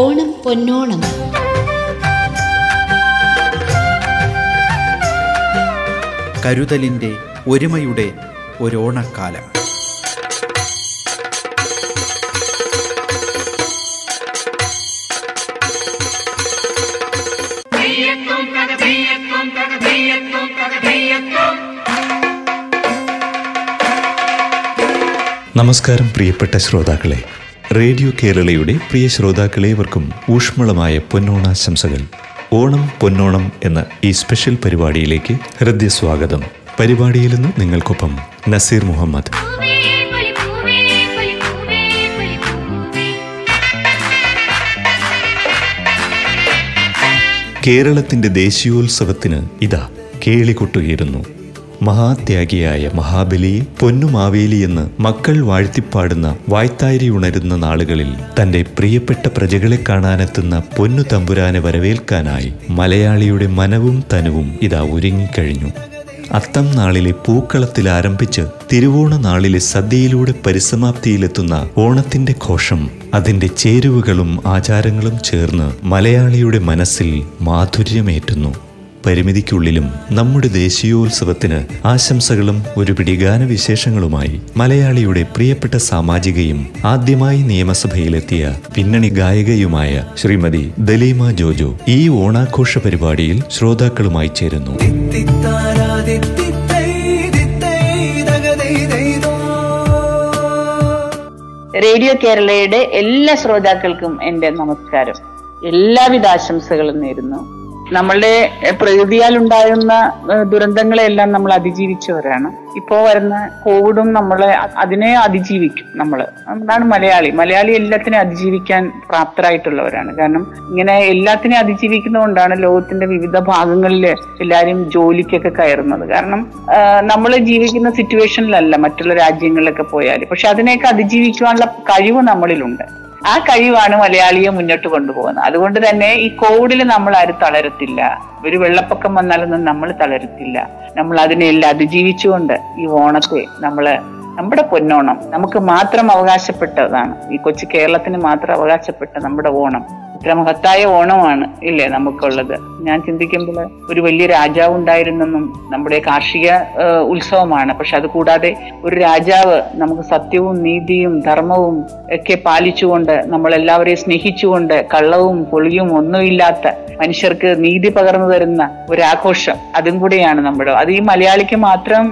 ഓണം പൊന്നോണം. കരുതലിന്റെ ഒരുമയുടെ ഒരോണക്കാലം. നമസ്കാരം പ്രിയപ്പെട്ട ശ്രോതാക്കളെ. റേഡിയോ കേരളയുടെ പ്രിയ ശ്രോതാക്കളേവർക്കും ഊഷ്മളമായ പൊന്നോണാശംസകൾ. ഓണം പൊന്നോണം എന്ന ഈ സ്പെഷ്യൽ പരിപാടിയിലേക്ക് ഹൃദ്യസ്വാഗതം. പരിപാടിയിൽ നിന്ന് നിങ്ങൾക്കൊപ്പം നസീർ മുഹമ്മദ്. കേരളത്തിന്റെ ദേശീയോത്സവത്തിന് ഇതാ കേളികൊട്ടുകീരുന്നു മഹാത്യാഗിയായ മഹാബലിയെ പൊന്നുമാവേലി എന്ന് മക്കൾ വാഴ്ത്തിപ്പാടുന്ന വായ്ത്താരി ഉണരുന്ന നാളുകളിൽ തന്റെ പ്രിയപ്പെട്ട പ്രജകളെ കാണാനെത്തുന്ന പൊന്നു തമ്പുരാനെ വരവേൽക്കാനായി മലയാളിയുടെ മനവും തനുവും ഇതാ ഒരുങ്ങിക്കഴിഞ്ഞു. അത്തം നാളിലെ പൂക്കളത്തിൽ ആരംഭിച്ച് തിരുവോണ നാളിലെ സദ്യയിലൂടെ പരിസമാപ്തിയിലെത്തുന്ന ഓണത്തിന്റെ ഘോഷം അതിന്റെ ചേരുവകളും ആചാരങ്ങളും ചേർന്ന് മലയാളിയുടെ മനസ്സിൽ മാധുര്യമേറ്റുന്നു. പരിമിതിക്കുള്ളിലും നമ്മുടെ ദേശീയോത്സവത്തിന് ആശംസകളും ഒരു പിടിഗാന വിശേഷങ്ങളുമായി മലയാളിയുടെ പ്രിയപ്പെട്ട സാമാജികയും ആദ്യമായി നിയമസഭയിലെത്തിയ പിന്നണി ഗായികയുമായ ശ്രീമതി ദലീമ ജോജോ ഈ ഓണാഘോഷ പരിപാടിയിൽ ശ്രോതാക്കളുമായി ചേരുന്നു. റേഡിയോ കേരളയുടെ എല്ലാ ശ്രോതാക്കൾക്കും എന്റെ നമസ്കാരം. എല്ലാവിധ ആശംസകളും നേരുന്നു. നമ്മളുടെ പ്രകൃതിയാൽ ഉണ്ടാകുന്ന ദുരന്തങ്ങളെല്ലാം നമ്മൾ അതിജീവിച്ചവരാണ്. ഇപ്പോ വരുന്ന കോവിഡും നമ്മളെ അതിനെ അതിജീവിക്കും നമ്മൾ അതാണ് മലയാളി. മലയാളി എല്ലാത്തിനെയും അതിജീവിക്കാൻ പ്രാപ്തരായിട്ടുള്ളവരാണ്. കാരണം ഇങ്ങനെ എല്ലാത്തിനെയും അതിജീവിക്കുന്നതുകൊണ്ടാണ് ലോകത്തിന്റെ വിവിധ ഭാഗങ്ങളിൽ എല്ലാവരും ജോലിക്കൊക്കെ കയറുന്നത്. കാരണം നമ്മൾ ജീവിക്കുന്ന സിറ്റുവേഷനിലല്ല മറ്റുള്ള രാജ്യങ്ങളിലൊക്കെ പോയാൽ പക്ഷെ അതിനെയൊക്കെ അതിജീവിക്കുവാനുള്ള കഴിവ് നമ്മളിലുണ്ട്. ആ കഴിവാണ് മലയാളിയെ മുന്നോട്ട് കൊണ്ടുപോകുന്നത്. അതുകൊണ്ട് തന്നെ ഈ കോവിഡിൽ നമ്മൾ ആരും തളരത്തില്ല. ഒരു വെള്ളപ്പൊക്കം വന്നാലൊന്നും നമ്മൾ തളരത്തില്ല. നമ്മൾ അതിനെല്ലാം അതിജീവിച്ചുകൊണ്ട് ഈ ഓണത്തെ നമ്മൾ നമ്മുടെ പൊന്നോണം നമുക്ക് മാത്രം അവകാശപ്പെട്ടതാണ്. ഈ കൊച്ചു കേരളത്തിന് മാത്രം അവകാശപ്പെട്ട നമ്മുടെ ഓണം. ഇത്ര മഹത്തായ ഓണമാണ് ഇല്ലേ നമുക്കുള്ളത്? ഞാൻ ചിന്തിക്കുമ്പോൾ ഒരു വലിയ രാജാവ് ഉണ്ടായിരുന്നെന്നും നമ്മുടെ കാർഷിക ഉത്സവമാണ്. പക്ഷെ അത് കൂടാതെ ഒരു രാജാവ് നമുക്ക് സത്യവും നീതിയും ധർമ്മവും ഒക്കെ പാലിച്ചുകൊണ്ട് നമ്മളെല്ലാവരെയും സ്നേഹിച്ചുകൊണ്ട് കള്ളവും പൊളിയും ഒന്നുമില്ലാത്ത മനുഷ്യർക്ക് നീതി പകർന്നു തരുന്ന ഒരു ആഘോഷം അതും കൂടിയാണ് നമ്മുടെ. അത് ഈ മലയാളിക്ക് മാത്രം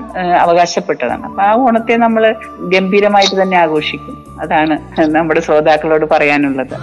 അവകാശപ്പെട്ടതാണ്. അപ്പൊ ആ ഓണത്തെ നമ്മൾ ഗംഭീരമായിട്ട് തന്നെ ആഘോഷിക്കും. അതാണ് നമ്മുടെ ശ്രോതാക്കളോട് പറയാനുള്ളത്.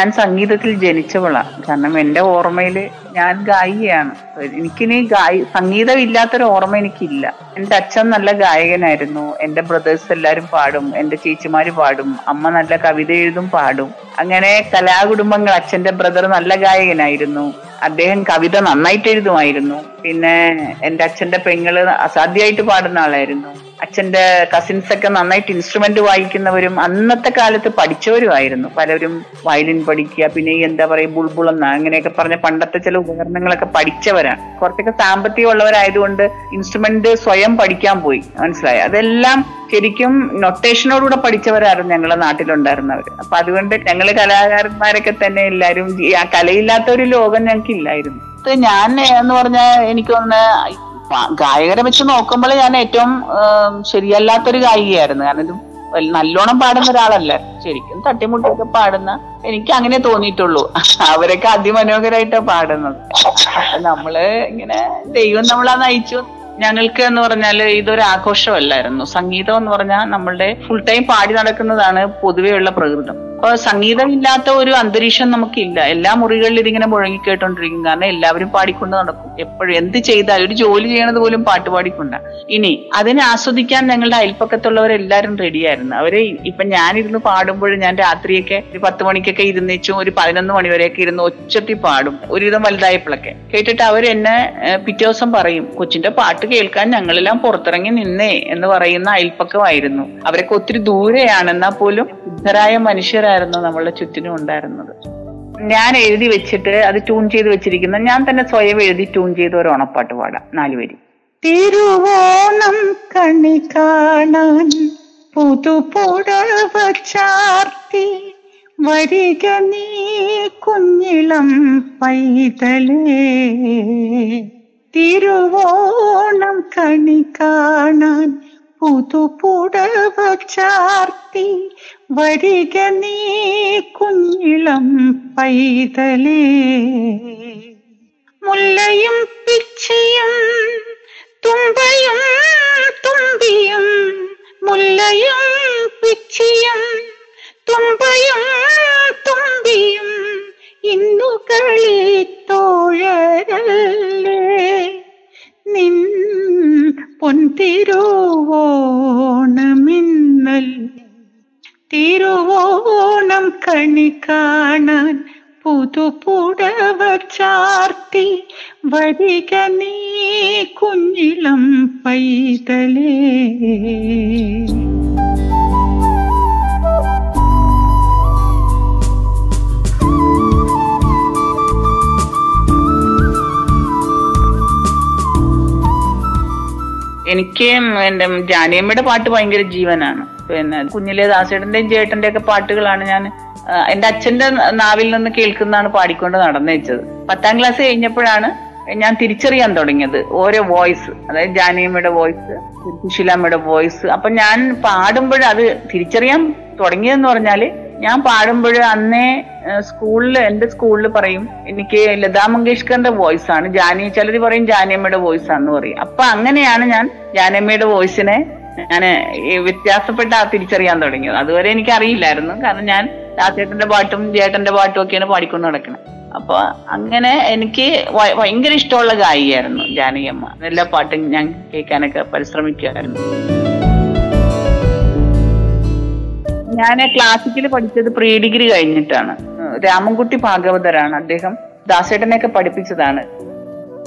ഞാൻ സംഗീതത്തിൽ ജനിച്ചവളാണ് കാരണം എന്റെ ഓർമ്മയിൽ ഞാൻ ഗായികയാണ്. എനിക്കിനി ഗായി സംഗീതം ഇല്ലാത്തൊരു ഓർമ്മ എനിക്കില്ല. എന്റെ അച്ഛൻ നല്ല ഗായകനായിരുന്നു. എന്റെ ബ്രദേഴ്സ് എല്ലാരും പാടും. എന്റെ ചേച്ചിമാര് പാടും. അമ്മ നല്ല കവിത എഴുതും പാടും. അങ്ങനെ കലാകുടുംബങ്ങൾ അച്ഛന്റെ ബ്രദർ നല്ല ഗായകനായിരുന്നു. അദ്ദേഹം കവിത നന്നായിട്ട് എഴുതുമായിരുന്നു. പിന്നെ എന്റെ അച്ഛന്റെ പെങ്ങൾ അസാധ്യമായിട്ട് പാടുന്ന ആളായിരുന്നു. അച്ഛന്റെ കസിൻസ് ഒക്കെ നന്നായിട്ട് ഇൻസ്ട്രുമെന്റ് വായിക്കുന്നവരും അന്നത്തെ കാലത്ത് പഠിച്ചവരുമായിരുന്നു. പലരും വയലിൻ പഠിക്കുക പിന്നെ എന്താ പറയുക ബുൾബുളെന്ന അങ്ങനെയൊക്കെ പറഞ്ഞ പണ്ടത്തെ ചില ഉപകരണങ്ങളൊക്കെ പഠിച്ചവരാണ്. കുറച്ചൊക്കെ സാമ്പത്തികമുള്ളവരായതുകൊണ്ട് ഇൻസ്ട്രുമെന്റ് സ്വയം പഠിക്കാൻ പോയി. മനസ്സിലായി? അതെല്ലാം ശരിക്കും നൊട്ടേഷനോടുകൂടെ പഠിച്ചവരായിരുന്നു ഞങ്ങളുടെ നാട്ടിലുണ്ടായിരുന്നവർ അപ്പൊ അതുകൊണ്ട് ഞങ്ങൾ കലാകാരന്മാരൊക്കെ തന്നെ എല്ലാവരും കലയില്ലാത്ത ഒരു ലോകം ഞങ്ങൾക്ക് ഇല്ലായിരുന്നു ഞാൻ എന്ന് പറഞ്ഞാൽ എനിക്കൊന്ന് ഗായകരെ വെച്ച് നോക്കുമ്പോൾ ഞാൻ ഏറ്റവും ശരിയല്ലാത്തൊരു ഗായികയായിരുന്നു. കാരണം ഇത് നല്ലോണം പാടുന്ന ഒരാളല്ല? ശരിക്കും തട്ടിമുട്ടൊക്കെ പാടുന്ന എനിക്ക് അങ്ങനെ തോന്നിയിട്ടുള്ളൂ. അവരൊക്കെ അതിമനോഹരായിട്ടാ പാടുന്നത്. നമ്മൾ ഇങ്ങനെ ദൈവം നമ്മളെ നയിച്ചു. ഞങ്ങൾക്ക് എന്ന് പറഞ്ഞാൽ ഇതൊരു ആഘോഷമല്ലായിരുന്നു. സംഗീതം എന്ന് പറഞ്ഞാൽ നമ്മളുടെ ഫുൾ ടൈം പാടി നടക്കുന്നതാണ് പൊതുവെയുള്ള പ്രകൃതം. സംഗീതമില്ലാത്ത ഒരു അന്തരീക്ഷം നമുക്കില്ല. എല്ലാ മുറികളിലും ഇതിങ്ങനെ മുഴങ്ങി കേട്ടോണ്ടിരിക്കും കാരണം എല്ലാവരും പാടിക്കൊണ്ട് നടക്കും. എപ്പോഴും എന്ത് ചെയ്താലും ഒരു ജോലി ചെയ്യണത് പോലും പാട്ട് പാടിക്കൊണ്ട. ഇനി അതിനെ ആസ്വദിക്കാൻ ഞങ്ങളുടെ അയൽപ്പക്കത്തുള്ളവരെല്ലാരും റെഡിയായിരുന്നു. അവർ ഇപ്പൊ ഞാനിരുന്ന് പാടുമ്പോൾ ഞാൻ രാത്രിയൊക്കെ ഒരു പത്ത് മണിക്കൊക്കെ ഇരുന്നേച്ചും ഒരു പതിനൊന്ന് മണി വരെയൊക്കെ ഇരുന്ന് ഒച്ചത്തി പാടും. ഒരുവിധം വലുതായപ്പോഴൊക്കെ. കേട്ടിട്ട് ഏഹ്, പിറ്റേ ദിവസം പറയും കൊച്ചിന്റെ പാട്ട് കേൾക്കാൻ ഞങ്ങളെല്ലാം പുറത്തിറങ്ങി നിന്നേ എന്ന് പറയുന്ന അയൽപ്പക്കമായിരുന്നു അവരൊക്കെ ഒത്തിരി ദൂരെയാണ് എന്നാൽ പോലും ശുദ്ധരായ മനുഷ്യരായിരുന്നു നമ്മളുടെ ചുറ്റിനും ഉണ്ടായിരുന്നത്. ഞാൻ എഴുതി വെച്ചിട്ട് അത് ട്യൂൺ ചെയ്ത് വെച്ചിരിക്കുന്ന ഞാൻ തന്നെ സ്വയം എഴുതി ട്യൂൺ ചെയ്ത ഒരു ഓണപ്പാട്ട് പാടാം. നാലുപേരി തിരുവോണം കണി കാണാൻ പുതുപുടവ ചാർത്തി വരിക നീ കുഞ്ഞിളം പൈതലേ. തിരുവോണം കണി കാണാൻ പുതുപുടവ ചാർത്തി വരിക നീ കുഞ്ഞിളം പൈതലേ മുല്ലയും പിച്ചിയും തുമ്പയും തുമ്പിയും മുല്ലയും പിച്ചിയും തുമ്പയും തുമ്പിയും ഇന്നു കളിത്തോഴരല്ലേ നിൻ പൊന്തിരുവോണമിന്നൽ തിരുവോണം കണി കാണാൻ പുതുപുടവ ചാർത്തി വരിക നീ കുഞ്ഞിളം പൈതലേ. എനിക്ക് എന്റെ ജാനിയമ്മയുടെ പാട്ട് ഭയങ്കര ജീവനാണ്. പിന്നെ കുഞ്ഞിലെ ദാസേട്ടന്റെയും ചേട്ടന്റെ ഒക്കെ പാട്ടുകളാണ് ഞാൻ എന്റെ അച്ഛന്റെ നാവിൽ നിന്ന് കേൾക്കുന്നതാണ് പാടിക്കൊണ്ട് നടന്നു വെച്ചത് പത്താം ക്ലാസ് കഴിഞ്ഞപ്പോഴാണ് ഞാൻ തിരിച്ചറിയാൻ തുടങ്ങിയത്. ഓരോ വോയിസ് അതായത് ജാനിയമ്മയുടെ വോയിസ് സുശീലാമ്മയുടെ വോയിസ്. അപ്പൊ ഞാൻ പാടുമ്പോൾ അത് തിരിച്ചറിയാൻ തുടങ്ങിയതെന്ന് പറഞ്ഞാൽ ഞാൻ പാടുമ്പോൾ അന്നേ സ്കൂളിൽ എന്റെ സ്കൂളിൽ പറയും എനിക്ക് ലതാ മങ്കേഷ്കറിന്റെ വോയിസ് ആണ്. ജാനി ചിലർ പറയും ജാനിയമ്മയുടെ വോയിസ് ആണെന്ന് പറയും. അപ്പൊ അങ്ങനെയാണ് ഞാൻ ജാനിയമ്മയുടെ വോയിസിനെ ഞാൻ വ്യത്യാസപ്പെട്ട തിരിച്ചറിയാൻ തുടങ്ങിയത്. അതുവരെ എനിക്ക് അറിയില്ലായിരുന്നു. കാരണം ഞാൻ രാജേട്ടന്റെ പാട്ടും ജേട്ടന്റെ പാട്ടും ഒക്കെയാണ് പാടിക്കൊണ്ട് നടക്കുന്നത് അപ്പൊ അങ്ങനെ എനിക്ക് ഭയങ്കര ഇഷ്ടമുള്ള ഗായികയായിരുന്നു ജാനകിയമ്മ എല്ലാ പാട്ടും ഞാൻ കേൾക്കാനൊക്കെ പരിശ്രമിക്കുമായിരുന്നു ഞാൻ ക്ലാസിക്കൽ പഠിച്ചത് പ്രീ ഡിഗ്രി കഴിഞ്ഞിട്ടാണ്. രാമൻകുട്ടി ഭാഗവതരാണ്. അദ്ദേഹം ദാസേട്ടനെയൊക്കെ പഠിപ്പിച്ചതാണ്.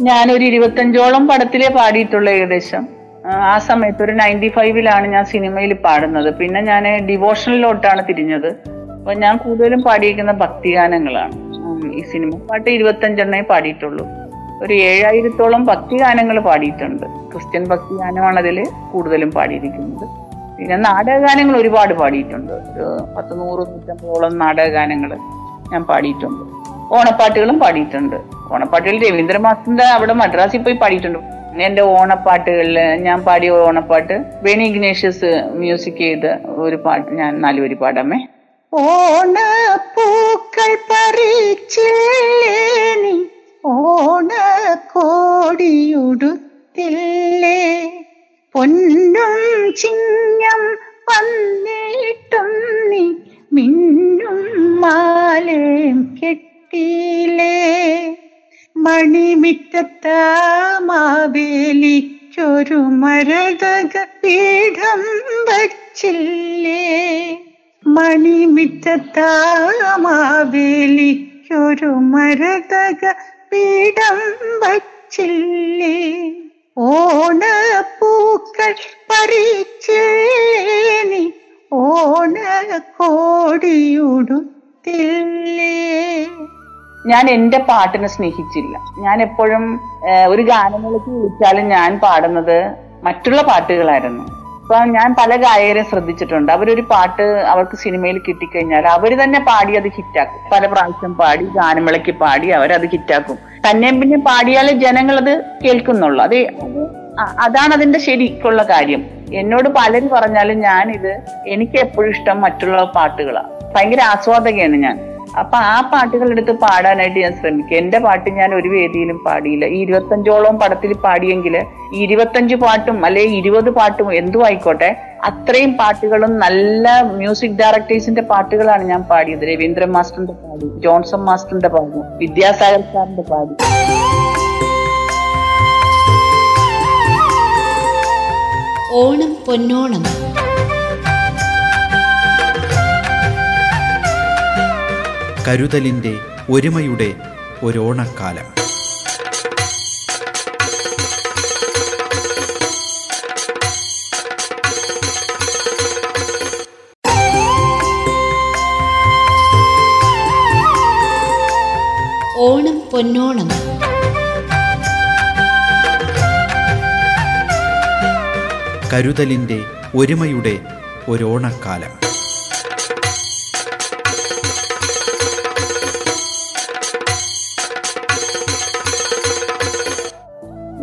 ഞാനൊരു ഇരുപത്തഞ്ചോളം പടത്തിലേ പാടിയിട്ടുള്ള ഏകദേശം. ആ, സമയത്ത് ഒരു നയന്റി ഫൈവിലാണ് ഞാൻ സിനിമയിൽ പാടുന്നത്. പിന്നെ ഞാൻ ഡിവോഷണലിലോട്ടാണ് തിരിഞ്ഞത്. അപ്പൊ ഞാൻ കൂടുതലും പാടിയിരിക്കുന്ന ഭക്തിഗാനങ്ങളാണ്. ഈ സിനിമ പാട്ട് ഇരുപത്തഞ്ചെണ്ണേ പാടിയിട്ടുള്ളൂ. ഒരു ഏഴായിരത്തോളം ഭക്തിഗാനങ്ങൾ പാടിയിട്ടുണ്ട്. ക്രിസ്ത്യൻ ഭക്തിഗാനമാണ് അതിൽ കൂടുതലും പാടിയിരിക്കുന്നത്. പിന്നെ നാടകഗാനങ്ങൾ ഒരുപാട് പാടിയിട്ടുണ്ട്. ഒരു പത്ത് നൂറ് നൂറ്റമ്പതോളം നാടകഗാനങ്ങൾ ഞാൻ പാടിയിട്ടുണ്ട്. ഓണപ്പാട്ടുകളും പാടിയിട്ടുണ്ട്. ഓണപ്പാട്ടുകൾ രവീന്ദ്രമാസിന്റെ അവിടെ മദ്രാസിൽ പോയി പാടിയിട്ടുണ്ട്. പിന്നെ എന്റെ ഓണപ്പാട്ടുകളിൽ ഞാൻ പാടിയ ഓണപ്പാട്ട് ബെനി ഇഗ്നേഷ്യസ് മ്യൂസിക് ചെയ്ത ഒരു പാട്ട് ഞാൻ നാലുവരി പാടാമേ. ഓണപ്പൂക്കൾ പറിച്ചില്ലേ ഓണ കോടിയുടുത്തില്ലേ പൊന്നും ചിങ്ങം കെട്ടിയിലേ മണിമിറ്റത്ത മാവേലിക്കൊരു മരതക പീഠം വച്ചില്ലേ? മണിമിറ്റത്ത മാവേലിക്കൊരു മരതക പീഠം വച്ചില്ലേ? ഓണപ്പൂക്കൾ പറിച്ചേനി ഓണ ഓണക്കോടിയുടുത്തില്ലേ ഞാൻ എന്റെ പാട്ടിനെ സ്നേഹിച്ചില്ല. ഞാൻ എപ്പോഴും ഒരു ഗാനമേളയ്ക്ക് വിളിച്ചാലും ഞാൻ പാടുന്നത് മറ്റുള്ള പാട്ടുകളായിരുന്നു. ഇപ്പൊ ഞാൻ പല ഗായകരെയും ശ്രദ്ധിച്ചിട്ടുണ്ട്. അവരൊരു പാട്ട് അവർക്ക് സിനിമയിൽ കിട്ടിക്കഴിഞ്ഞാൽ അവർ തന്നെ പാടി അത് ഹിറ്റാക്കും. പല പ്രാവശ്യം പാടി ഗാനമേളയ്ക്ക് പാടി അവരത് ഹിറ്റാക്കും. തന്നെയും പിന്നെ പാടിയാലേ ജനങ്ങൾ അത് കേൾക്കുന്നുള്ളൂ. അത് അത് അതാണ് അതിന്റെ ശരിക്കുള്ള കാര്യം. എന്നോട് പലരും പറഞ്ഞാലും ഞാൻ ഇത് എനിക്ക് എപ്പോഴും ഇഷ്ടം മറ്റുള്ള പാട്ടുകളാണ് ഭയങ്കര ആസ്വാദകയാണ് ഞാൻ. അപ്പൊ ആ പാട്ടുകൾ എടുത്ത് പാടാനായിട്ട് ഞാൻ ശ്രമിക്കും. എന്റെ പാട്ട് ഞാൻ ഒരു വേദിയിലും പാടിയില്ല. ഈ ഇരുപത്തഞ്ചോളം പടത്തിൽ പാടിയെങ്കിൽ ഇരുപത്തഞ്ച് പാട്ടും അല്ലെ ഇരുപത് പാട്ടും എന്തും ആയിക്കോട്ടെ അത്രയും പാട്ടുകളും നല്ല മ്യൂസിക് ഡയറക്ടേഴ്സിന്റെ പാട്ടുകളാണ് ഞാൻ പാടിയത്. രവീന്ദ്രൻ മാസ്റ്ററിന്റെ പാടി ജോൺസൺ മാസ്റ്ററിന്റെ പാടി വിദ്യാസാഗർ സാറിന്റെ പാടി. ഓണം പൊന്നോണം. കരുതലിന്റെ ഒരുമയുടെ ഒരോണക്കാലം. ഓണം പൊന്നോണം. കരുതലിന്റെ ഒരുമയുടെ ഒരോണക്കാലം.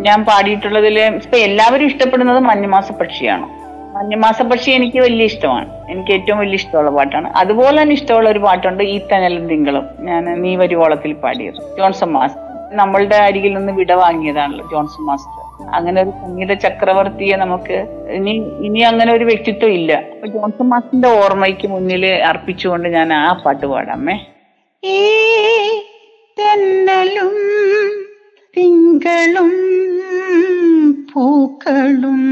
ഞാൻ പാടിയിട്ടുള്ളതിൽ ഇപ്പൊ എല്ലാവരും ഇഷ്ടപ്പെടുന്നത് മഞ്ഞുമാസ പക്ഷിയാണ്. മഞ്ഞുമാസ പക്ഷി എനിക്ക് വലിയ ഇഷ്ടമാണ്. എനിക്ക് ഏറ്റവും വലിയ ഇഷ്ടമുള്ള പാട്ടാണ്. അതുപോലെ തന്നെ ഇഷ്ടമുള്ള ഒരു പാട്ടുണ്ട് ഈ തനലും തിങ്കളും. ഞാൻ നീ വരുവോളത്തിൽ പാടിയത്. Johnson master. നമ്മളുടെ അരികിൽ നിന്ന് വിട വാങ്ങിയതാണല്ലോ ജോൺസൺ മാസ്റ്റർ. അങ്ങനെ ഒരു സംഗീത ചക്രവർത്തിയെ നമുക്ക് ഇനി ഇനി അങ്ങനെ ഒരു വ്യക്തിത്വം ഇല്ല. അപ്പൊ ജോൺസൺ മാസ്റ്ററിന്റെ ഓർമ്മയ്ക്ക് മുന്നിൽ അർപ്പിച്ചുകൊണ്ട് ഞാൻ ആ പാട്ട് പാടാമേ ഈ തെന്നലും തിങ്കളും പൂക്കളും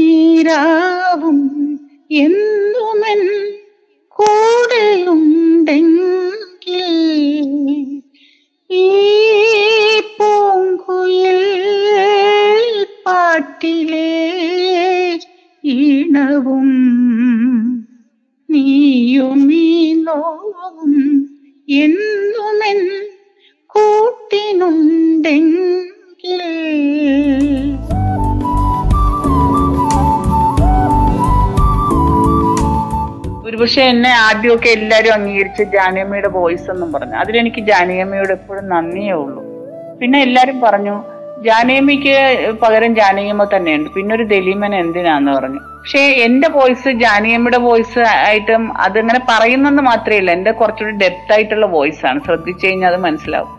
നീയുമീരാവും എന്നുമൻ കൂടെയുണ്ടെങ്കിൽ ഈ പൂങ്കുയിൽ പാട്ടിലെ ഈണവും നീയുമീ ഒരുപക്ഷെ എന്നെ ആദ്യമൊക്കെ എല്ലാരും അംഗീകരിച്ച് ജാനകിയമ്മയുടെ വോയിസ് എന്നും പറഞ്ഞു. അതിലെനിക്ക് ജാനകിയമ്മയോട് എപ്പോഴും നന്ദിയേ ഉള്ളൂ. പിന്നെ എല്ലാരും പറഞ്ഞു ജാനകിയമ്മയ്ക്ക് പകരം ജാനകിയമ്മ തന്നെയുണ്ട്. പിന്നെ ഒരു ദലീമൻ എന്തിനാന്ന് പറഞ്ഞു. പക്ഷെ എന്റെ വോയിസ് ജാനകിയമ്മയുടെ വോയിസ് ആയിട്ടും അതിങ്ങനെ പറയുന്നെന്ന് മാത്രമേ ഇല്ല എന്റെ കുറച്ചുകൂടി ഡെപ്ത് ആയിട്ടുള്ള വോയിസ് ആണ്. ശ്രദ്ധിച്ചു കഴിഞ്ഞാൽ അത് മനസ്സിലാവും.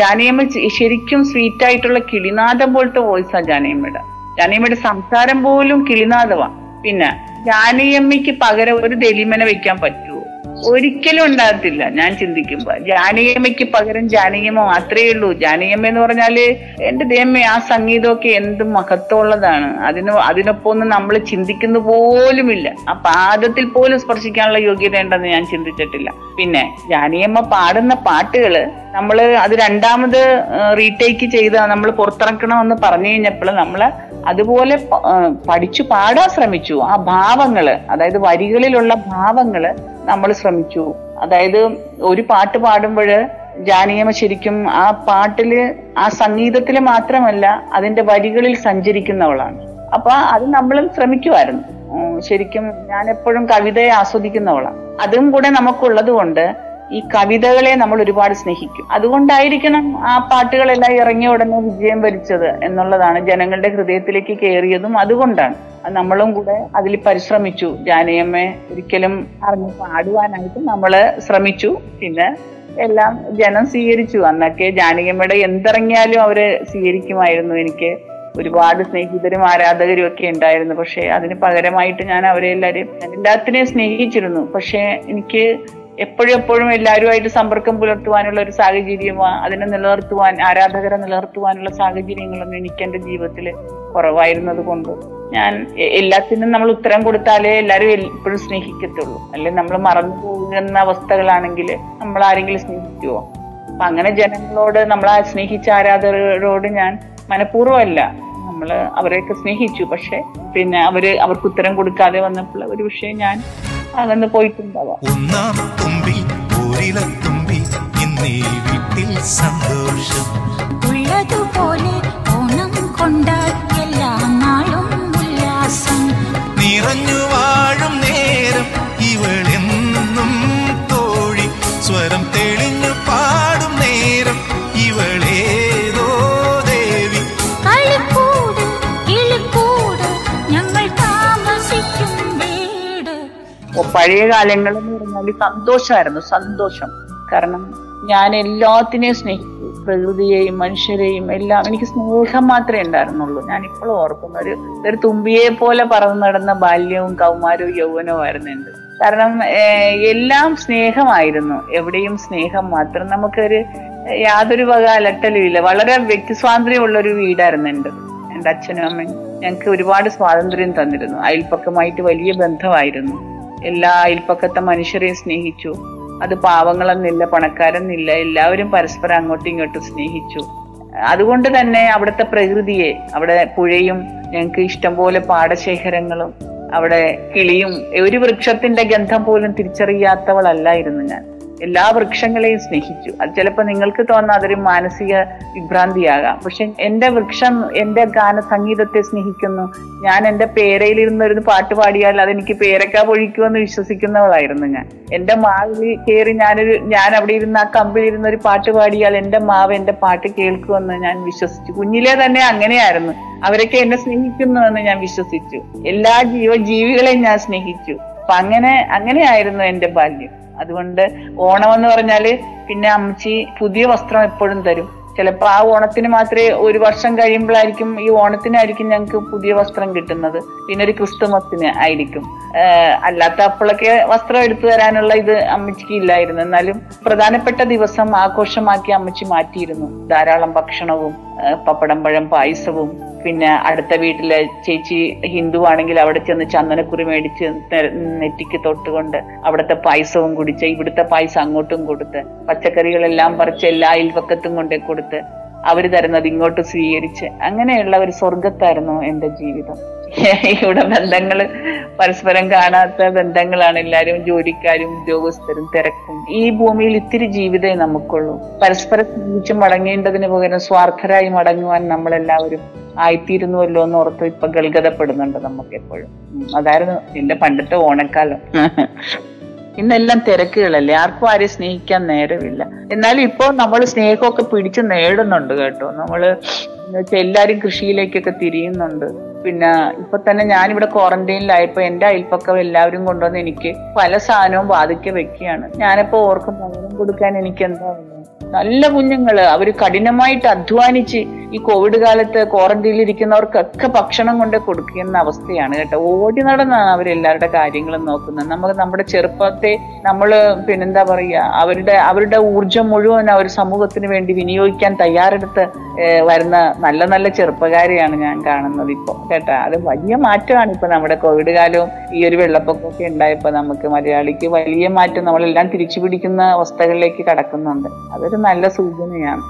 ജാനകിയമ്മ ശരിക്കും സ്വീറ്റ് ആയിട്ടുള്ള കിളിനാഥം പോലത്തെ വോയിസാണ് ജാനകിയമ്മയുടെ. ജാനകിയമ്മയുടെ സംസാരം പോലും കിളിനാഥമാണ് പിന്നെ ജാനകിയമ്മയ്ക്ക് പകരം ഒരു ദലിമനെ വെക്കാൻ പറ്റുമോ ഒരിക്കലും ഉണ്ടാകത്തില്ല. ഞാൻ ചിന്തിക്കുമ്പോ. ജാനകിയമ്മയ്ക്ക് പകരം ജാനകിയമ്മ മാത്രമേ ഉള്ളൂ. ജാനകിയമ്മ എന്ന് പറഞ്ഞാൽ എന്റെ ദൈവമേ ആ സംഗീതമൊക്കെ എന്ത് മഹത്വമുള്ളതാണ്. അതിന് അതിനൊപ്പം ഒന്നും നമ്മൾ ചിന്തിക്കുന്ന പോലുമില്ല. ആ പാദത്തിൽ പോലും സ്പർശിക്കാനുള്ള യോഗ്യത ഉണ്ടെന്ന് ഞാൻ ചിന്തിച്ചിട്ടില്ല. പിന്നെ ജാനകിയമ്മ പാടുന്ന പാട്ടുകൾ നമ്മൾ അത് രണ്ടാമത് റീടേക്ക് ചെയ്ത് നമ്മൾ പുറത്തിറക്കണമെന്ന് പറഞ്ഞു കഴിഞ്ഞപ്പോൾ നമ്മൾ അതുപോലെ പഠിച്ചു പാടാൻ ശ്രമിച്ചു. ആ ഭാവങ്ങൾ അതായത് വരികളിലുള്ള ഭാവങ്ങൾ നമ്മൾ ശ്രമിച്ചു. അതായത് ഒരു പാട്ട് പാടുമ്പോൾ ജാനകിയമ്മ ശരിക്കും ആ പാട്ടിൽ ആ സംഗീതത്തിൽ മാത്രമല്ല അതിന്റെ വരികളിൽ സഞ്ചരിക്കുന്നവളാണ്. അപ്പൊ അത് നമ്മളും ശ്രമിക്കുമായിരുന്നു ശരിക്കും ഞാൻ എപ്പോഴും കവിതയെ ആസ്വദിക്കുന്നവളാണ്. അതും കൂടെ നമുക്കുള്ളത് കൊണ്ട് ഈ കവിതകളെ നമ്മൾ ഒരുപാട് സ്നേഹിക്കും. അതുകൊണ്ടായിരിക്കണം ആ പാട്ടുകളെല്ലാം ഇറങ്ങിയ ഉടനെ വിജയം വരിച്ചത് എന്നുള്ളതാണ് ജനങ്ങളുടെ ഹൃദയത്തിലേക്ക് കയറിയതും അതുകൊണ്ടാണ്. നമ്മളും കൂടെ അതിൽ പരിശ്രമിച്ചു. ജാനയമ്മ ഒരിക്കലും അറിഞ്ഞ് പാടുവാനായിട്ട് നമ്മൾ ശ്രമിച്ചു. പിന്നെ എല്ലാം ജനം സ്വീകരിച്ചു. അന്നൊക്കെ ജാനകിയമ്മയുടെ എന്തിറങ്ങിയാലും അവർ സ്വീകരിക്കുമായിരുന്നു. എനിക്ക് ഒരുപാട് സ്നേഹിതരും ആരാധകരും ഒക്കെ ഉണ്ടായിരുന്നു. പക്ഷെ അതിന് പകരമായിട്ട് ഞാൻ അവരെ എല്ലാവരെയും എല്ലാത്തിനെയും സ്നേഹിച്ചിരുന്നു. പക്ഷെ എനിക്ക് എപ്പോഴും എപ്പോഴും എല്ലാവരുമായിട്ട് സമ്പർക്കം പുലർത്തുവാനുള്ള ഒരു സാഹചര്യം അതിനെ നിലനിർത്തുവാൻ ആരാധകരെ നിലനിർത്തുവാനുള്ള സാഹചര്യങ്ങളൊന്നും എനിക്ക് എന്റെ ജീവിതത്തിൽ കുറവായിരുന്നത് കൊണ്ട് ഞാൻ എല്ലാത്തിനും നമ്മൾ ഉത്തരം കൊടുത്താലേ എല്ലാവരും എപ്പോഴും സ്നേഹിക്കത്തുള്ളൂ. അല്ലെങ്കിൽ നമ്മൾ മറന്നു പോകുന്ന അവസ്ഥകളാണെങ്കിൽ നമ്മൾ ആരെങ്കിലും സ്നേഹിക്കുവോ? അപ്പൊ അങ്ങനെ ജനങ്ങളോട് നമ്മളെ സ്നേഹിച്ച ആരാധകരോട് ഞാൻ മനഃപൂർവമല്ല. നമ്മൾ അവരെയൊക്കെ സ്നേഹിച്ചു. പക്ഷെ പിന്നെ അവർ അവർക്ക് ഉത്തരം കൊടുക്കാതെ വന്നപ്പോൾ ഒരു വിഷയം ഞാൻ അകന്ന് പോയിട്ടുണ്ടാവാം. ഒന്നാം തുമ്പി ഇന്നീ വീട്ടിൽ സന്തോഷം. ഉള്ളതുപോലെ ഓണം കൊണ്ടാൽ എല്ലാ നാളും ഉല്ലാസം. നിറഞ്ഞു പഴയ കാലങ്ങൾ എന്ന് പറഞ്ഞാൽ സന്തോഷമായിരുന്നു സന്തോഷം. കാരണം ഞാൻ എല്ലാത്തിനെയും സ്നേഹിച്ചു. പ്രകൃതിയെയും മനുഷ്യരെയും എല്ലാം എനിക്ക് സ്നേഹം മാത്രമേ ഉണ്ടായിരുന്നുള്ളൂ. ഞാൻ ഇപ്പോഴും ഓർക്കുന്നു ഒരു ഒരു തുമ്പിയെ പോലെ പറന്നു നടന്ന ബാല്യവും കൗമാരവും യൗവനവും ആയിരുന്നു കാരണം എല്ലാം സ്നേഹമായിരുന്നു. എവിടെയും സ്നേഹം മാത്രം നമുക്കൊരു യാതൊരു വക അലട്ടലും ഇല്ല. വളരെ വ്യക്തി സ്വാതന്ത്ര്യമുള്ള ഒരു വീടായിരുന്നു എന്റെ എന്റെ അച്ഛനും അമ്മയും ഞങ്ങൾക്ക് ഒരുപാട് സ്വാതന്ത്ര്യം തന്നിരുന്നു. അയൽപ്പക്കമായിട്ട് വലിയ ബന്ധമായിരുന്നു. എല്ലാ അയൽപ്പക്കത്തെ മനുഷ്യരെയും സ്നേഹിച്ചു. അത് പാവങ്ങളെന്നില്ല പണക്കാരെന്നില്ല എല്ലാവരും പരസ്പരം അങ്ങോട്ടും ഇങ്ങോട്ടും സ്നേഹിച്ചു. അതുകൊണ്ട് തന്നെ അവിടുത്തെ പ്രകൃതിയെ അവിടെ പുഴയും ഞങ്ങൾക്ക് ഇഷ്ടംപോലെ പാടശേഖരങ്ങളും അവിടെ കിളിയും ഒരു വൃക്ഷത്തിന്റെ ഗന്ധം പോലും തിരിച്ചറിയാത്തവളല്ലായിരുന്നു ഞാൻ. എല്ലാ വൃക്ഷങ്ങളെയും സ്നേഹിച്ചു. അത് ചിലപ്പോൾ നിങ്ങൾക്ക് തോന്നുന്ന അതൊരു മാനസിക വിഭ്രാന്തിയാകാം. പക്ഷെ എന്റെ വൃക്ഷം എന്റെ ഗാന സംഗീതത്തെ സ്നേഹിക്കുന്നു. ഞാൻ എന്റെ പേരയിലിരുന്ന് ഒരു പാട്ട് പാടിയാൽ അതെനിക്ക് പേരക്ക പൊഴിക്കുമെന്ന് വിശ്വസിക്കുന്നവളായിരുന്നു ഞാൻ. എന്റെ മാവിൽ കയറി ഞാനൊരു ഞാൻ അവിടെ ഇരുന്ന് ആ കമ്പിലിരുന്ന് ഒരു പാട്ട് പാടിയാൽ എന്റെ മാവ് എന്റെ പാട്ട് കേൾക്കുമെന്ന് ഞാൻ വിശ്വസിച്ചു. കുഞ്ഞിലെ തന്നെ അങ്ങനെയായിരുന്നു. അവരൊക്കെ എന്നെ സ്നേഹിക്കുന്നു എന്ന് ഞാൻ വിശ്വസിച്ചു. എല്ലാ ജീവജീവികളെയും ഞാൻ സ്നേഹിച്ചു. അപ്പൊ അങ്ങനെ അങ്ങനെയായിരുന്നു എന്റെ ബാല്യം അതുകൊണ്ട് ഓണം എന്ന് പറഞ്ഞാൽ പിന്നെ അമ്മച്ചി പുതിയ വസ്ത്രം എപ്പോഴും തരും. ചിലപ്പോ ആ ഓണത്തിന് മാത്രമേ ഒരു വർഷം കഴിയുമ്പോഴായിരിക്കും ഈ ഓണത്തിനായിരിക്കും ഞങ്ങൾക്ക് പുതിയ വസ്ത്രം കിട്ടുന്നത്. പിന്നെ ഒരു ക്രിസ്തുമസിന് ആയിരിക്കും. അല്ലാത്ത അപ്പോഴൊക്കെ വസ്ത്രം എടുത്തു തരാനുള്ള ഇത് അമ്മച്ചിക്ക് ഇല്ലായിരുന്നു. എന്നാലും പ്രധാനപ്പെട്ട ദിവസം ആഘോഷമാക്കി അമ്മച്ചി മാറ്റിയിരുന്നു. ധാരാളം ഭക്ഷണവും പപ്പടം പഴം പായസവും. പിന്നെ അടുത്ത വീട്ടിലെ ചേച്ചി ഹിന്ദു ആണെങ്കിൽ അവിടെ ചെന്ന് ചന്ദനക്കുറി മേടിച്ച് നെറ്റിക്ക് തൊട്ടുകൊണ്ട് അവിടുത്തെ പായസവും കുടിച്ച് ഇവിടുത്തെ പായസം അങ്ങോട്ടും കൊടുത്ത് പച്ചക്കറികളെല്ലാം പറിച്ച് എല്ലാ അയൽപക്കത്തും കൊണ്ടേ കൊടുത്ത് അവർ തരുന്നത് ഇങ്ങോട്ട് സ്വീകരിച്ച് അങ്ങനെയുള്ള ഒരു സ്വർഗത്തായിരുന്നു എന്റെ ജീവിതം. ഇവിടെ ബന്ധങ്ങൾ പരസ്പരം കാണാത്ത ബന്ധങ്ങളാണ് എല്ലാവരും ജോലിക്കാരും ഉദ്യോഗസ്ഥരും തിരക്കും. ഈ ഭൂമിയിൽ ഇത്തിരി ജീവിതമേ നമുക്കുള്ളൂ. പരസ്പരം സ്നേഹിച്ച് മടങ്ങേണ്ടതിന് പകരം സ്വാർത്ഥരായി മടങ്ങുവാൻ നമ്മളെല്ലാവരും ആയിത്തീരുന്നുവല്ലോ എന്ന് ഓർത്ത് ഇപ്പൊ ഗൽഗതപ്പെടുന്നുണ്ട് നമുക്ക് എപ്പോഴും അതായിരുന്നു എന്റെ പണ്ടത്തെ ഓണക്കാലം. ഇന്നെല്ലാം തിരക്കുകളല്ലേ? ആർക്കും ആരെയും സ്നേഹിക്കാൻ നേരമില്ല. എന്നാലും ഇപ്പോൾ നമ്മൾ സ്നേഹമൊക്കെ പിടിച്ച് നേടുന്നുണ്ട് കേട്ടോ. നമ്മൾ എല്ലാവരും കൃഷിയിലേക്കൊക്കെ തിരിയുന്നുണ്ട്. പിന്നെ ഇപ്പൊ തന്നെ ഞാനിവിടെ ക്വാറന്റൈനിലായപ്പോ എന്റെ അയൽപ്പക്കം എല്ലാവരും കൊണ്ടുവന്ന് എനിക്ക് പല സാധനവും ബാധിക്ക വെക്കുകയാണ്. ഞാനിപ്പോ ഓർക്കും പകരം കൊടുക്കാൻ എനിക്ക് എന്താ? നല്ല കുഞ്ഞുങ്ങൾ. അവർ കഠിനമായിട്ട് അധ്വാനിച്ച് ഈ കോവിഡ് കാലത്ത് ക്വാറന്റൈനിൽ ഇരിക്കുന്നവർക്കൊക്കെ ഭക്ഷണം കൊണ്ട് കൊടുക്കുന്ന അവസ്ഥയാണ് കേട്ടോ. ഓടി നടന്നാണ് അവരെല്ലാവരുടെ കാര്യങ്ങളും നോക്കുന്നത്. നമുക്ക് നമ്മുടെ ചെറുപ്പത്തെ നമ്മൾ പിന്നെന്താ പറയുക അവരുടെ അവരുടെ ഊർജം മുഴുവൻ അവർ സമൂഹത്തിന് വേണ്ടി വിനിയോഗിക്കാൻ തയ്യാറെടുത്ത് വരുന്ന നല്ല നല്ല ചെറുപ്പക്കാരെയാണ് ഞാൻ കാണുന്നത് ഇപ്പോൾ കേട്ടോ അത് വലിയ മാറ്റമാണ് ഇപ്പൊ നമ്മുടെ കോവിഡ് കാലവും ഈ ഒരു വെള്ളപ്പൊക്കമൊക്കെ ഉണ്ടായപ്പോൾ നമുക്ക് മലയാളിക്ക് വലിയ മാറ്റം നമ്മളെല്ലാം തിരിച്ചു പിടിക്കുന്ന അവസ്ഥകളിലേക്ക് കടക്കുന്നുണ്ട്. അതൊരു നല്ല സൂചനയാണ്.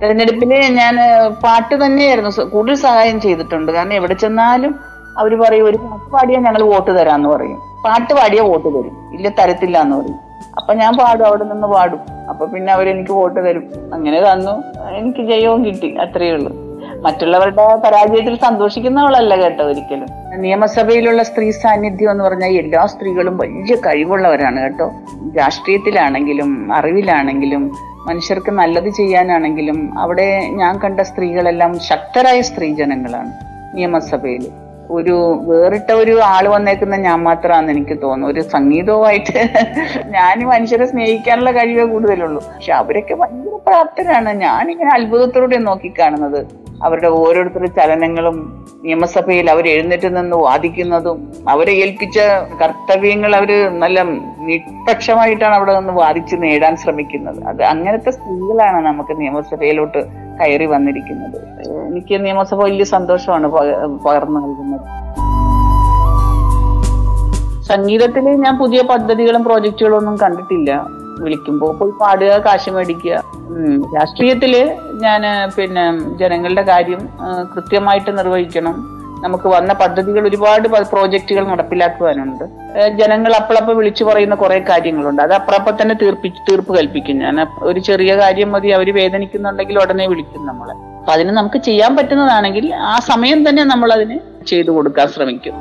തെരഞ്ഞെടുപ്പിൽ ഞാൻ പാട്ട് തന്നെയായിരുന്നു കൂടുതൽ സഹായം ചെയ്തിട്ടുണ്ട്. കാരണം എവിടെ ചെന്നാലും അവർ പറയും ഒരു പാട്ട് പാടിയാൽ ഞങ്ങൾ വോട്ട് തരാന്ന് പറയും. പാട്ട് പാടിയാ വോട്ട് തരും. ഇല്ല തരത്തില്ല എന്ന് പറയും. അപ്പൊ ഞാൻ പാടും അവിടെ നിന്ന് പാടും. അപ്പൊ പിന്നെ അവരെനിക്ക് വോട്ട് തരും. അങ്ങനെ തന്നു. എനിക്ക് ജയവും കിട്ടി. അത്രയേ ഉള്ളൂ. മറ്റുള്ളവരുടെ പരാജയത്തിൽ സന്തോഷിക്കുന്നവളല്ല കേട്ടോ ഒരിക്കലും. നിയമസഭയിലുള്ള സ്ത്രീ സാന്നിധ്യം എന്ന് പറഞ്ഞാൽ എല്ലാ സ്ത്രീകളും വലിയ കഴിവുള്ളവരാണ് കേട്ടോ. രാഷ്ട്രീയത്തിലാണെങ്കിലും അറിവിലാണെങ്കിലും മനുഷ്യർക്ക് നല്ലത് ചെയ്യാനാണെങ്കിലും അവിടെ ഞാൻ കണ്ട സ്ത്രീകളെല്ലാം ശക്തരായ സ്ത്രീജനങ്ങളാണ് നിയമസഭയിൽ ഒരു വേറിട്ട ഒരു ആൾ വന്നേക്കുന്ന ഞാൻ മാത്രമാണെന്ന് എനിക്ക് തോന്നുന്നു. ഒരു സംഗീതവുമായിട്ട് ഞാൻ മനുഷ്യരെ സ്നേഹിക്കാനുള്ള കഴിവേ കൂടുതലുള്ളൂ. പക്ഷെ അവരൊക്കെ ഭയങ്കര പ്രാപ്തരാണ്. ഞാനിങ്ങനെ അത്ഭുതത്തോടെ നോക്കിക്കാണുന്നത്. അവരുടെ ഓരോരുത്തരുടെ ചലനങ്ങളും നിയമസഭയിൽ അവർ എഴുന്നേറ്റ് നിന്ന് വാദിക്കുന്നതും അവരെ ഏൽപ്പിച്ച കർത്തവ്യങ്ങൾ അവർ നല്ല നിഷ്പക്ഷമായിട്ടാണ് അവിടെ നിന്ന് വാദിച്ച് നേടാൻ ശ്രമിക്കുന്നത്. അത് അങ്ങനത്തെ സ്ത്രീകളാണ് നമുക്ക് നിയമസഭയിലോട്ട് കയറി വന്നിരിക്കുന്നത്. എനിക്ക് നിയമസഭ വലിയ സന്തോഷമാണ് പക- പകർന്നു നൽകുന്നത്. സംഗീതത്തിൽ ഞാൻ പുതിയ പദ്ധതികളും പ്രോജക്റ്റുകളും ഒന്നും കണ്ടിട്ടില്ല. വിളിക്കുമ്പോൾ പോയി പാടുക കാശ് മേടിക്കുക. രാഷ്ട്രീയത്തിൽ ഞാൻ പിന്നെ ജനങ്ങളുടെ കാര്യം കൃത്യമായിട്ട് നിർവഹിക്കണം. നമുക്ക് വന്ന പദ്ധതികൾ ഒരുപാട് പ്രോജക്റ്റുകൾ നടപ്പിലാക്കുവാനുണ്ട്. ജനങ്ങൾ അപ്പളപ്പ വിളിച്ചു പറയുന്ന കുറെ കാര്യങ്ങളുണ്ട്. അത് അപ്പളപ്പ തന്നെ തീർപ്പി തീർപ്പ് കൽപ്പിക്കും. ഞാൻ ഒരു ചെറിയ കാര്യം മതി അവർ വേദനിക്കുന്നുണ്ടെങ്കിൽ ഉടനെ വിളിക്കും നമ്മളെ. അപ്പൊ അതിന് നമുക്ക് ചെയ്യാൻ പറ്റുന്നതാണെങ്കിൽ ആ സമയം തന്നെ നമ്മൾ അതിന് ചെയ്തു കൊടുക്കാൻ ശ്രമിക്കും.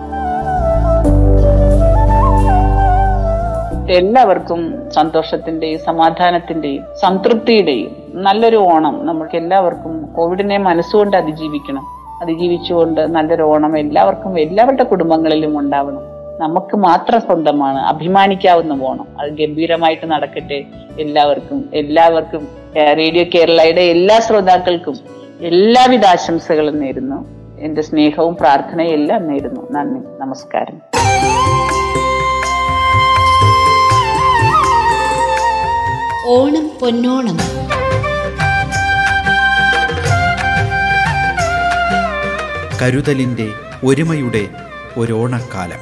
എല്ലാവർക്കും സന്തോഷത്തിന്റെയും സമാധാനത്തിന്റെയും സംതൃപ്തിയുടെയും നല്ലൊരു ഓണം. നമുക്ക് എല്ലാവർക്കും കോവിഡിനെ മനസ്സുകൊണ്ട് അതിജീവിക്കണം. അതിജീവിച്ചുകൊണ്ട് നല്ലൊരു ഓണം എല്ലാവർക്കും എല്ലാവരുടെ കുടുംബങ്ങളിലും ഉണ്ടാവണം. നമുക്ക് മാത്രം സ്വന്തമാണ്. അഭിമാനിക്കാവുന്ന ഓണം. അത് ഗംഭീരമായിട്ട് നടക്കട്ടെ എല്ലാവർക്കും. എല്ലാവർക്കും റേഡിയോ കേരളയുടെ എല്ലാ ശ്രോതാക്കൾക്കും എല്ലാവിധ ആശംസകളും നേരുന്നു. എന്റെ സ്നേഹവും പ്രാർത്ഥനയും എല്ലാം നേരുന്നു. നന്ദി. നമസ്കാരം. ഓണം പൊന്നോണം. കരുതലിന്റെ ഒരുമയുടെ ഒരോണക്കാലം